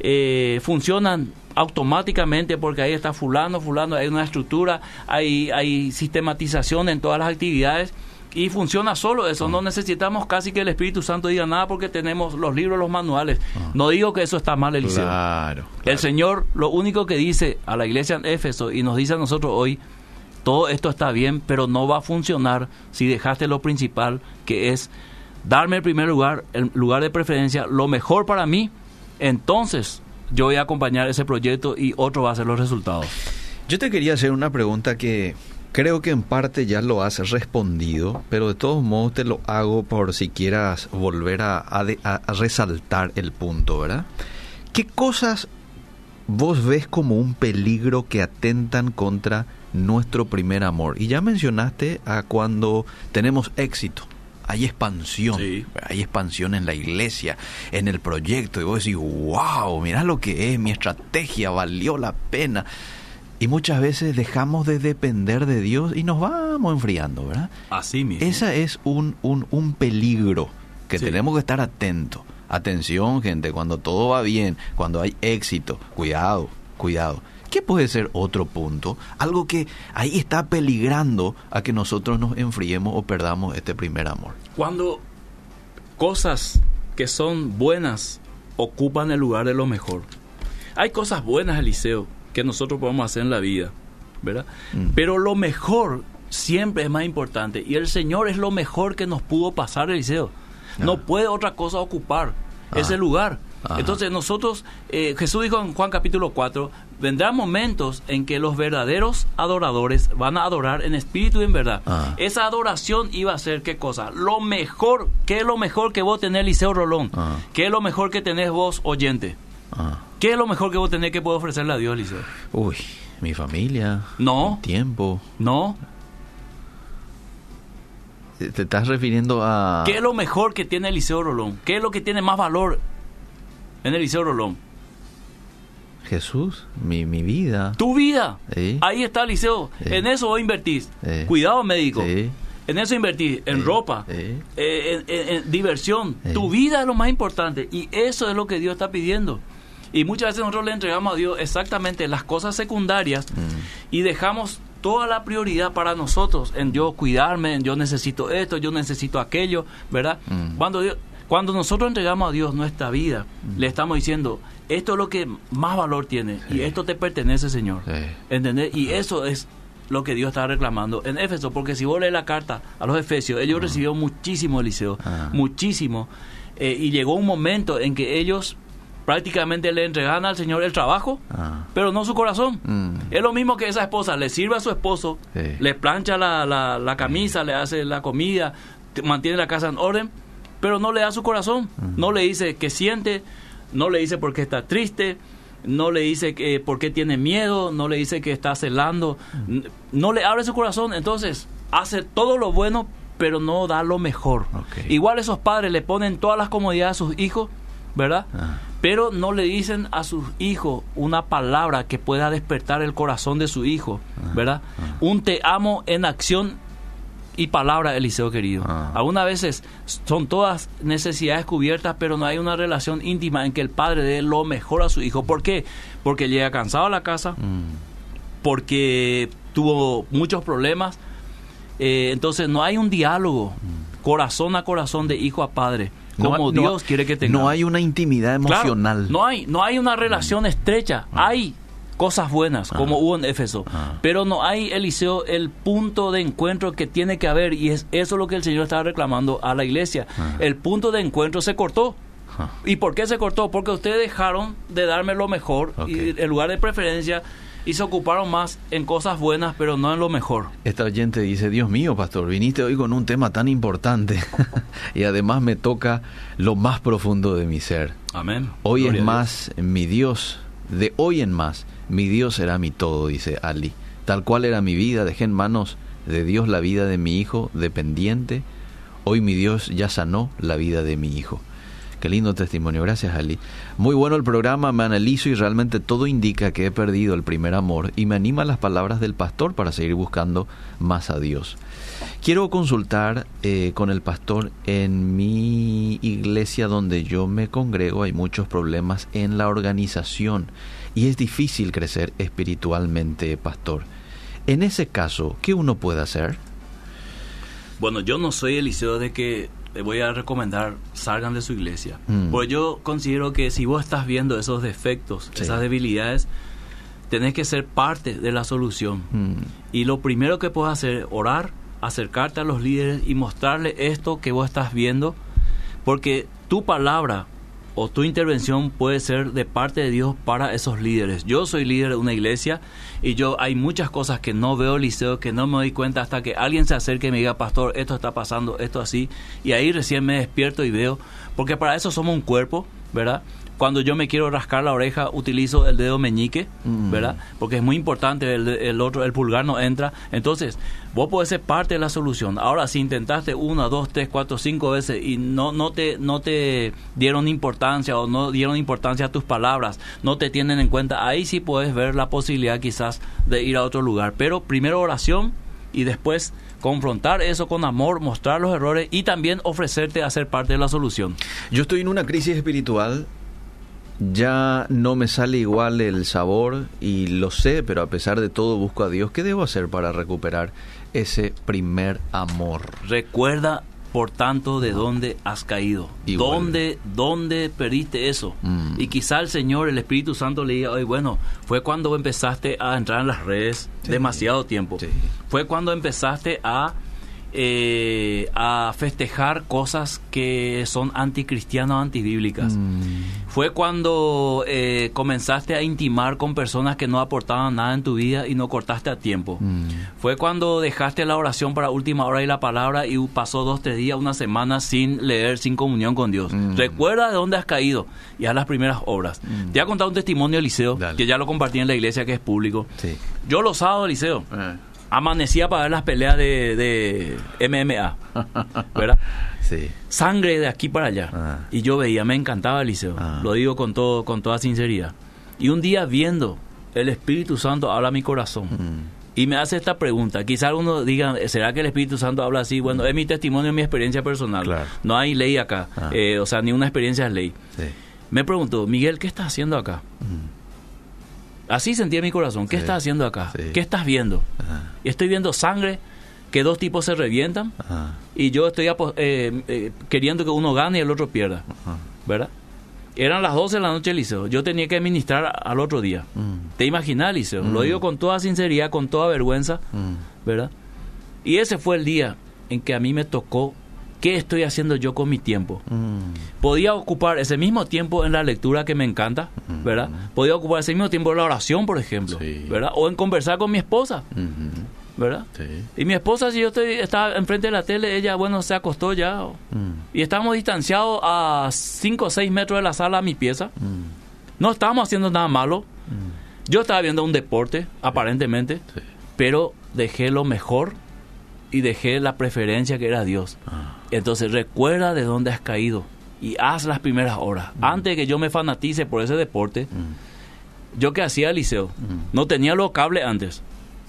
eh, funcionan automáticamente porque ahí está fulano, fulano, hay una estructura, hay, hay sistematización en todas las actividades y funciona solo eso. No necesitamos casi que el Espíritu Santo diga nada porque tenemos los libros, los manuales. No digo que eso está mal, Eliseo. Claro. El Señor lo único que dice a la iglesia en Éfeso y nos dice a nosotros hoy, todo esto está bien, pero no va a funcionar si dejaste lo principal, que es darme el primer lugar, el lugar de preferencia, lo mejor para mí, entonces yo voy a acompañar ese proyecto y otro va a ser los resultados. Yo te quería hacer una pregunta que creo que en parte ya lo has respondido, pero de todos modos te lo hago por si quieras volver a, a a- a resaltar el punto, ¿verdad? ¿Qué cosas vos ves como un peligro que atentan contra nuestro primer amor. Y ya mencionaste a cuando tenemos éxito. Hay expansión, Sí. hay expansión en la iglesia, en el proyecto, y vos decís, wow, mirá lo que es, mi estrategia valió la pena. Y muchas veces dejamos de depender de Dios y nos vamos enfriando, ¿verdad? Así mismo. Ese es un, un, un peligro que Sí. tenemos que estar atentos. Atención, gente, cuando todo va bien, cuando hay éxito, cuidado, cuidado. ¿Qué puede ser otro punto? Algo que ahí está peligrando a que nosotros nos enfriemos o perdamos este primer amor. Cuando cosas que son buenas ocupan el lugar de lo mejor. Hay cosas buenas, Eliseo, que nosotros podemos hacer en la vida, ¿verdad? Mm. Pero lo mejor siempre es más importante. Y el Señor es lo mejor que nos pudo pasar, Eliseo. No puede otra cosa ocupar Ah. ese lugar. Ajá. Entonces nosotros, eh, Jesús dijo en Juan capítulo 4, vendrán momentos en que los verdaderos adoradores van a adorar en espíritu y en verdad. Ah. Esa adoración iba a ser qué cosa? Lo mejor, ¿qué es lo mejor que vos tenés, Liceo Rolón? Ah. ¿Qué es lo mejor que tenés vos, oyente? Ah. ¿Qué es lo mejor que vos tenés que puede ofrecerle a Dios, Liceo? Uy, mi familia, No, mi tiempo. no. ¿Te estás refiriendo a... ¿Qué es lo mejor que tiene Eliseo Rolón? ¿Qué es lo que tiene más valor en Eliseo Rolón? Jesús? Mi, mi vida. Tu vida. Sí. Ahí está, Eliseo. Sí. En eso vos invertís. Sí. Cuidado médico. En eso invertís. En ropa. Eh, en, en- en diversión. Tu vida es lo más importante. Y eso es lo que Dios está pidiendo. Y muchas veces nosotros le entregamos a Dios exactamente las cosas secundarias Mm. y dejamos toda la prioridad para nosotros en yo cuidarme, en yo necesito esto, yo necesito aquello, ¿verdad? Mm. Cuando Dios- cuando nosotros entregamos a Dios nuestra vida, Mm. le estamos diciendo, esto es lo que más valor tiene y esto te pertenece, Señor. Sí. ¿Entendés? Y eso es lo que Dios está reclamando en Éfeso, porque si vos lees la carta a los Efesios, ellos recibieron muchísimo, Eliseo, muchísimo, eh, y llegó un momento en que ellos prácticamente le entregaban al Señor el trabajo, Ah. pero no su corazón. Mm. Es lo mismo que esa esposa le sirve a su esposo, Sí. le plancha la, la- la camisa, le hace la comida, mantiene la casa en orden, pero no le da su corazón. No le dice que siente, no le dice por qué está triste, no le dice que, por qué tiene miedo, no le dice que está celando, n- no le abre su corazón. Entonces, hace todo lo bueno, pero no da lo mejor. Igual esos padres le ponen todas las comodidades a sus hijos, ¿verdad? Ah. Pero no le dicen a sus hijos una palabra que pueda despertar el corazón de su hijo, ¿verdad? Un te amo en acción y palabra, Eliseo querido. Ah. Algunas veces son todas necesidades cubiertas, pero no hay una relación íntima en que el padre dé lo mejor a su hijo. ¿Por qué? Porque llega cansado a la casa, Mm. porque tuvo muchos problemas. Eh, entonces no hay un diálogo corazón a corazón de hijo a padre, como Mm. No- no- Dios quiere que tenga. No hay una intimidad Claro, emocional. no hay, no hay una relación estrecha. Hay cosas buenas, como hubo en Éfeso. Ah. Pero no hay, Eliseo, el punto de encuentro que tiene que haber. Y es eso lo que el Señor estaba reclamando a la iglesia. Ah. El punto de encuentro se cortó. Ah. ¿Y por qué se cortó? Porque ustedes dejaron de darme lo mejor y el lugar de preferencia y se ocuparon más en cosas buenas, pero no en lo mejor. Esta oyente dice, Dios mío, pastor, viniste hoy con un tema tan importante y además me toca lo más profundo de mi ser. Amén. Hoy Gloria es más mi Dios, de hoy en más, mi Dios será mi todo, dice Ali. Tal cual era mi vida, dejé en manos de Dios la vida de mi hijo dependiente. Hoy mi Dios ya sanó la vida de mi hijo. Qué lindo testimonio, gracias Ali. Muy bueno el programa, me analizo y realmente todo indica que he perdido el primer amor y me anima las palabras del pastor para seguir buscando más a Dios. Quiero consultar eh, con el pastor en mi iglesia donde yo me congrego. Hay muchos problemas en la organización y es difícil crecer espiritualmente, pastor. En ese caso, ¿qué uno puede hacer? Bueno, yo no soy Eliseo de que voy a recomendar salgan de su iglesia. Mm. Porque yo considero que si vos estás viendo esos defectos, Sí. esas debilidades, tenés que ser parte de la solución. Mm, Y lo primero que puedes hacer es orar, acercarte a los líderes y mostrarle esto que vos estás viendo, porque tu palabra o tu intervención puede ser de parte de Dios para esos líderes. Yo soy líder de una iglesia y yo hay muchas cosas que no veo liceo, que no me doy cuenta hasta que alguien se acerque y me diga, pastor, esto está pasando, esto así, y ahí recién me despierto y veo, porque para eso somos un cuerpo, ¿verdad? Cuando yo me quiero rascar la oreja, utilizo el dedo meñique, Mm. ¿verdad? Porque es muy importante, el, el otro, el pulgar no entra. Entonces, vos podés ser parte de la solución. Ahora, si intentaste una, dos, tres, cuatro, cinco veces y no, no, te, no te dieron importancia o no dieron importancia a tus palabras, no te tienen en cuenta, ahí sí puedes ver la posibilidad quizás de ir a otro lugar. Pero primero oración y después confrontar eso con amor, mostrar los errores y también ofrecerte a ser parte de la solución. Yo estoy en una crisis espiritual, ya no me sale igual el sabor y lo sé, pero a pesar de todo busco a Dios. ¿Qué debo hacer para recuperar ese primer amor? Recuerda, por tanto, de dónde has caído. Y ¿Dónde, ¿Dónde perdiste eso? Mm. Y quizá el Señor, el Espíritu Santo le diga, "Oye, bueno, fue cuando empezaste a entrar en las redes Sí. demasiado tiempo. Sí. Fue cuando empezaste a, eh, a festejar cosas que son anticristianas, antibíblicas. Mm. Fue cuando eh, comenzaste a intimar con personas que no aportaban nada en tu vida y no cortaste a tiempo. Mm. Fue cuando dejaste la oración para última hora y la palabra y pasó dos, tres días, una semana sin leer, sin comunión con Dios. Mm. Recuerda de dónde has caído y haz las primeras obras. Te voy a contar un testimonio, Eliseo, Dale. que ya lo compartí en la iglesia, que es público. Sí. Yo los sábados, Eliseo, amanecía para ver las peleas de, de MMA, ¿verdad? Sí. Sangre de aquí para allá. Ah. Y yo veía, me encantaba Eliseo. Ah. Lo digo con, todo, con toda sinceridad. Y un día viendo, el Espíritu Santo habla a mi corazón. Mm. Y me hace esta pregunta. Quizá algunos digan, ¿será que el Espíritu Santo habla así? Bueno, es mi testimonio, es mi experiencia personal. Claro. No hay ley acá. Ah. Eh, o sea, ni una experiencia es ley. Sí. Me preguntó, Miguel, ¿qué estás haciendo acá? Así sentí en mi corazón. ¿Qué Sí. estás haciendo acá? Sí. ¿Qué estás viendo? Ajá. Estoy viendo sangre, que dos tipos se revientan Ajá. y yo estoy eh, eh, queriendo que uno gane y el otro pierda, Ajá. ¿verdad? Eran las 12 de la noche, Liceo. Yo tenía que administrar al otro día. Mm. ¿Te imaginas, Liceo? Lo digo con toda sinceridad, con toda vergüenza, Mm. ¿verdad? Y ese fue el día en que a mí me tocó qué estoy haciendo yo con mi tiempo. Mm. Podía ocupar ese mismo tiempo en la lectura que me encanta, ¿verdad? Podía ocupar ese mismo tiempo en la oración, por ejemplo, Sí. ¿verdad? O en conversar con mi esposa, Mhm. ¿verdad? Sí. Y mi esposa, si yo estoy, estaba enfrente de la tele, ella, bueno, se acostó ya. Mm. Y estábamos distanciados a 5 o 6 metros de la sala a mi pieza. Mm. No estábamos haciendo nada malo. Yo estaba viendo un deporte, aparentemente, Sí. pero dejé lo mejor y dejé la preferencia que era Dios. Ah. Entonces recuerda de dónde has caído y haz las primeras horas. Antes de que yo me fanatice por ese deporte, Mm. yo que hacía liceo, no tenía los cables antes,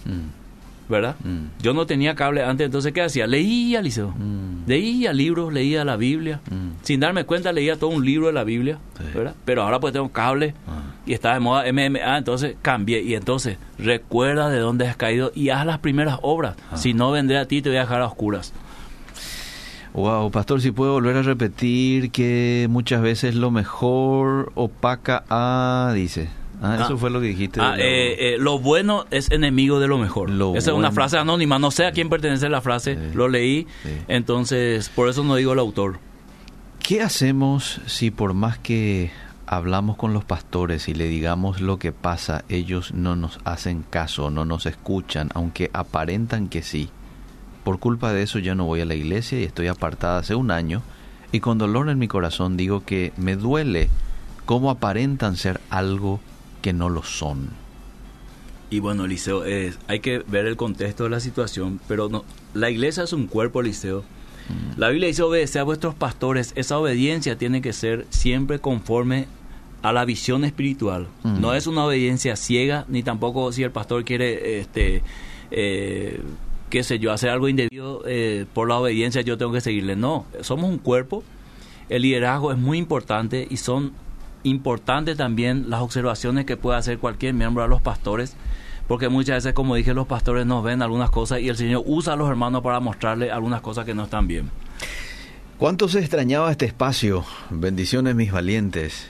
Mm. ¿Verdad? Mm. Yo no tenía cable antes, entonces ¿qué hacía? Leía liceo. Mm. Leía libros, leía la Biblia. Mm. Sin darme cuenta leía todo un libro de la Biblia, Sí. ¿verdad? Pero ahora pues tengo cable Ah. y está de moda MMA, entonces cambié. Y entonces recuerda de dónde has caído y haz las primeras obras. Ah. Si no vendré a ti te voy a dejar a oscuras. Wow, pastor, si puedo volver a repetir que muchas veces lo mejor opaca a, dice. Ah, eso Ah. fue lo que dijiste. Ah, eh, eh, lo bueno es enemigo de lo mejor. Lo Esa es una frase anónima, no sé a quién pertenece la frase, Sí. lo leí, Sí. entonces por eso no digo el autor. ¿Qué hacemos si por más que hablamos con los pastores y le digamos lo que pasa, ellos no nos hacen caso, no nos escuchan, aunque aparentan que sí? Por culpa de eso ya no voy a la iglesia y estoy apartada hace un año y con dolor en mi corazón digo que me duele cómo aparentan ser algo que no lo son. Y bueno, Liceo, eh, hay que ver el contexto de la situación, pero no, la iglesia es un cuerpo, Liceo. La Biblia dice obedecer a vuestros pastores. Esa obediencia tiene que ser siempre conforme a la visión espiritual. Mm. No es una obediencia ciega, ni tampoco si el pastor quiere, este, eh, qué sé yo, hacer algo indebido eh, por la obediencia, yo tengo que seguirle. No, somos un cuerpo. El liderazgo es muy importante y son importantes también las observaciones que puede hacer cualquier miembro a los pastores, porque muchas veces, como dije, los pastores nos ven algunas cosas y el Señor usa a los hermanos para mostrarle algunas cosas que no están bien. ¿Cuánto se extrañaba este espacio? Bendiciones mis valientes.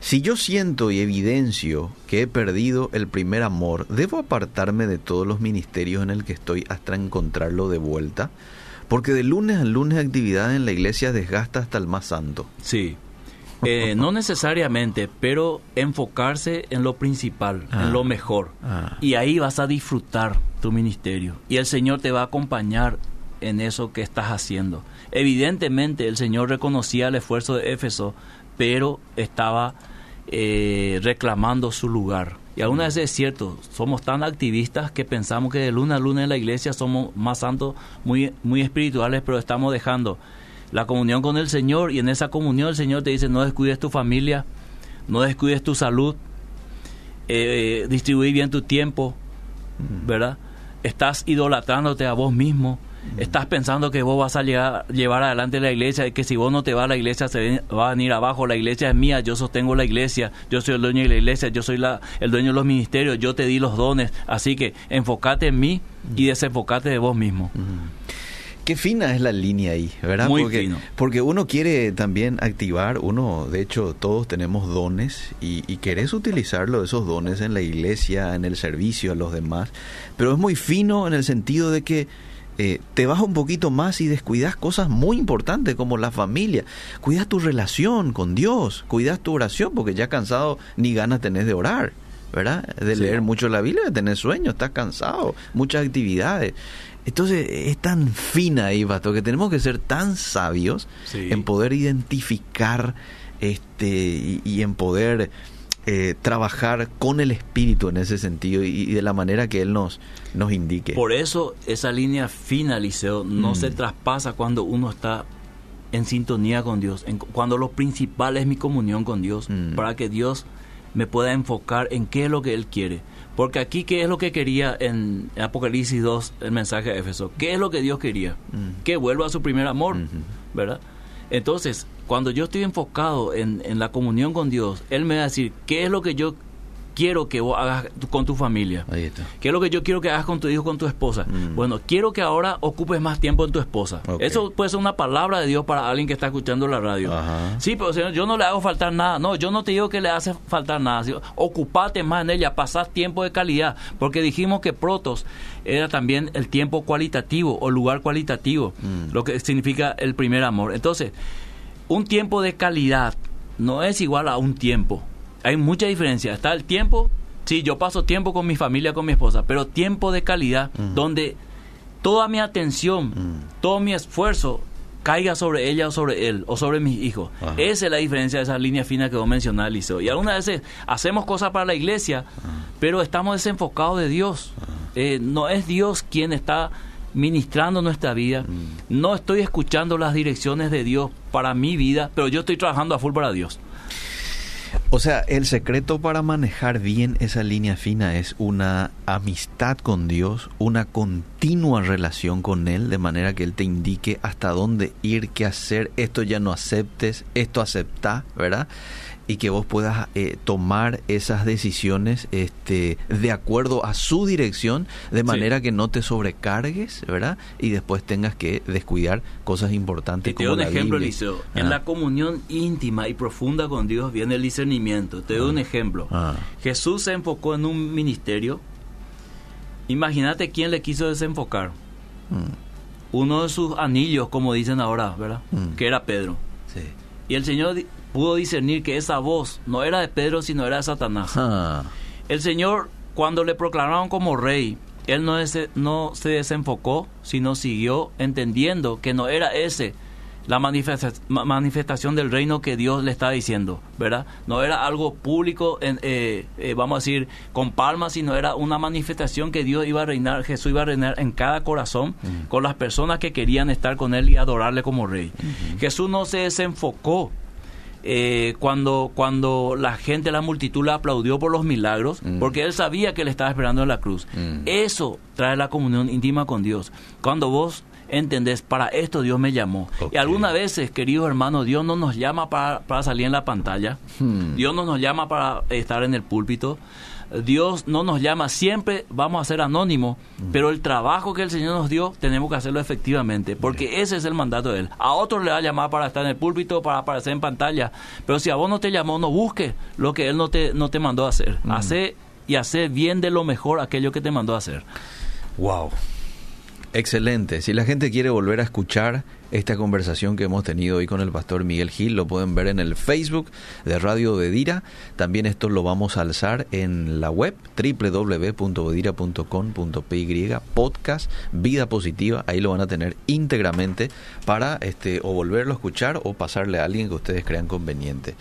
Si yo siento y evidencio que he perdido el primer amor, ¿debo apartarme de todos los ministerios en el que estoy hasta encontrarlo de vuelta? Porque de lunes a lunes actividad en la iglesia desgasta hasta el más santo. Sí. Eh, no necesariamente, pero enfocarse en lo principal, Ah. en lo mejor. Ah. Y ahí vas a disfrutar tu ministerio. Y el Señor te va a acompañar en eso que estás haciendo. Evidentemente el Señor reconocía el esfuerzo de Éfeso pero estaba eh, reclamando su lugar. Y aún así es cierto, somos tan activistas que pensamos que de luna a luna en la iglesia somos más santos, muy, muy espirituales, pero estamos dejando la comunión con el Señor y en esa comunión el Señor te dice no descuides tu familia, no descuides tu salud, eh, distribuir bien tu tiempo, ¿verdad? Estás idolatrándote a vos mismo, estás pensando que vos vas a llegar, llevar adelante la iglesia y que si vos no te vas a la iglesia se va a venir abajo, la iglesia es mía, yo sostengo la iglesia, yo soy el dueño de la iglesia, yo soy la, el dueño de los ministerios, yo te di los dones, así que enfócate en mí y desenfocate de vos mismo. Qué fina es la línea ahí, ¿verdad? Muy porque, fino. porque uno quiere también activar, uno, de hecho, todos tenemos dones y, y querés utilizarlo, esos dones en la iglesia, en el servicio a los demás, pero es muy fino en el sentido de que eh, te vas un poquito más y descuidas cosas muy importantes como la familia, cuidas tu relación con Dios, cuidas tu oración, porque ya cansado ni ganas tenés de orar. ¿Verdad? De Sí. leer mucho la Biblia, de tener sueño, estás cansado, muchas actividades. Entonces es tan fina ahí, Pato, que tenemos que ser tan sabios Sí. en poder identificar este y, y en poder eh, trabajar con el espíritu en ese sentido y, y de la manera que él nos nos indique. Por eso esa línea fina, Liceo, no Mm. se traspasa cuando uno está en sintonía con Dios, en- cuando lo principal es mi comunión con Dios, Mm. para que Dios me pueda enfocar en qué es lo que Él quiere. Porque aquí, ¿qué es lo que quería en Apocalipsis 2, el mensaje de Éfeso? ¿Qué es lo que Dios quería? Mm. Que vuelva a su primer amor. ¿verdad? Entonces, cuando yo estoy enfocado en, en la comunión con Dios, Él me va a decir, ¿qué es lo que yo quiero que vos hagas con tu familia? Ahí está. ¿Qué es lo que yo quiero que hagas con tu hijo, con tu esposa? Mm. Bueno, quiero que ahora ocupes más tiempo en tu esposa. Eso puede ser una palabra de Dios para alguien que está escuchando la radio. Ajá. Sí, pero señor, yo no le hago faltar nada. No, yo no te digo que le hace faltar nada. Sí, Ocupate más en ella, pasás tiempo de calidad. Porque dijimos que protos era también el tiempo cualitativo o lugar cualitativo, Mm. lo que significa el primer amor. Entonces, un tiempo de calidad no es igual a un tiempo. Hay mucha diferencia. Está el tiempo, sí, yo paso tiempo con mi familia, con mi esposa, pero tiempo de calidad donde toda mi atención, todo mi esfuerzo caiga sobre ella o sobre él o sobre mis hijos. Ajá. Esa es la diferencia de esa línea fina que vos mencionás, Liceo. Y algunas veces hacemos cosas para la iglesia, pero estamos desenfocados de Dios. Eh, no es Dios quien está ministrando nuestra vida. No estoy escuchando las direcciones de Dios para mi vida, pero yo estoy trabajando a full para Dios. O sea, el secreto para manejar bien esa línea fina es una amistad con Dios, una continua relación con Él, de manera que Él te indique hasta dónde ir, qué hacer, esto ya no aceptes, esto acepta, ¿verdad? Y que vos puedas eh, tomar esas decisiones este, de acuerdo a su dirección, de manera que no te sobrecargues, ¿verdad? Y después tengas que descuidar cosas importantes te doy un la ejemplo. Ah. En la comunión íntima y profunda con Dios viene el discernimiento. Te doy un ejemplo. Ah. Jesús se enfocó en un ministerio. Imagínate quién le quiso desenfocar. Mm, Uno de sus anillos, como dicen ahora, ¿verdad? Mm. Que era Pedro. sí. Y el Señor pudo discernir que esa voz no era de Pedro, sino era de Satanás. Ah. El Señor, cuando le proclamaron como rey, él no, ese- no se desenfocó, sino siguió entendiendo que no era ese la manifesta- ma- manifestación del reino que Dios le está diciendo, ¿verdad? No era algo público, en, eh, eh, vamos a decir, con palmas, sino era una manifestación que Dios iba a reinar, Jesús iba a reinar en cada corazón, con las personas que querían estar con Él y adorarle como rey. Jesús no se desenfocó eh, cuando, cuando la gente, la multitud le aplaudió por los milagros, Mm. porque él sabía que le estaba esperando en la cruz. Mm. Eso trae la comunión íntima con Dios. Cuando vos entendés, para esto Dios me llamó. Y algunas veces, queridos hermanos, Dios no nos llama para, para salir en la pantalla. Hmm. Dios no nos llama para estar en el púlpito. Dios no nos llama, siempre vamos a ser anónimos, pero el trabajo que el Señor nos dio tenemos que hacerlo efectivamente, porque ese es el mandato de Él. A otros le va a llamar para estar en el púlpito, para aparecer en pantalla, pero si a vos no te llamó, no busques lo que Él no te, no te mandó a hacer. Hace y hace bien de lo mejor aquello que te mandó a hacer. Wow. Excelente. Si la gente quiere volver a escuchar esta conversación que hemos tenido hoy con el pastor Miguel Gil, lo pueden ver en el Facebook de Radio de Dira. También esto lo vamos a alzar en la web www.dira.com.py podcast Vida Positiva. Ahí lo van a tener íntegramente para este o volverlo a escuchar o pasarle a alguien que ustedes crean conveniente.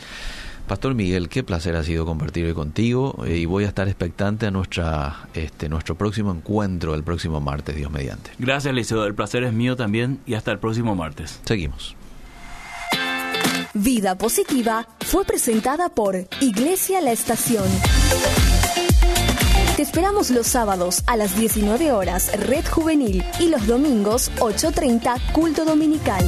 Pastor Miguel, qué placer ha sido compartir hoy contigo eh, y voy a estar expectante a nuestra, este, nuestro próximo encuentro el próximo martes, Dios mediante. Gracias, Liceo. El placer es mío también y hasta el próximo martes. Seguimos. Vida Positiva fue presentada por Iglesia La Estación. Te esperamos los sábados a las 19 horas Red Juvenil y los domingos 8.30 Culto Dominical.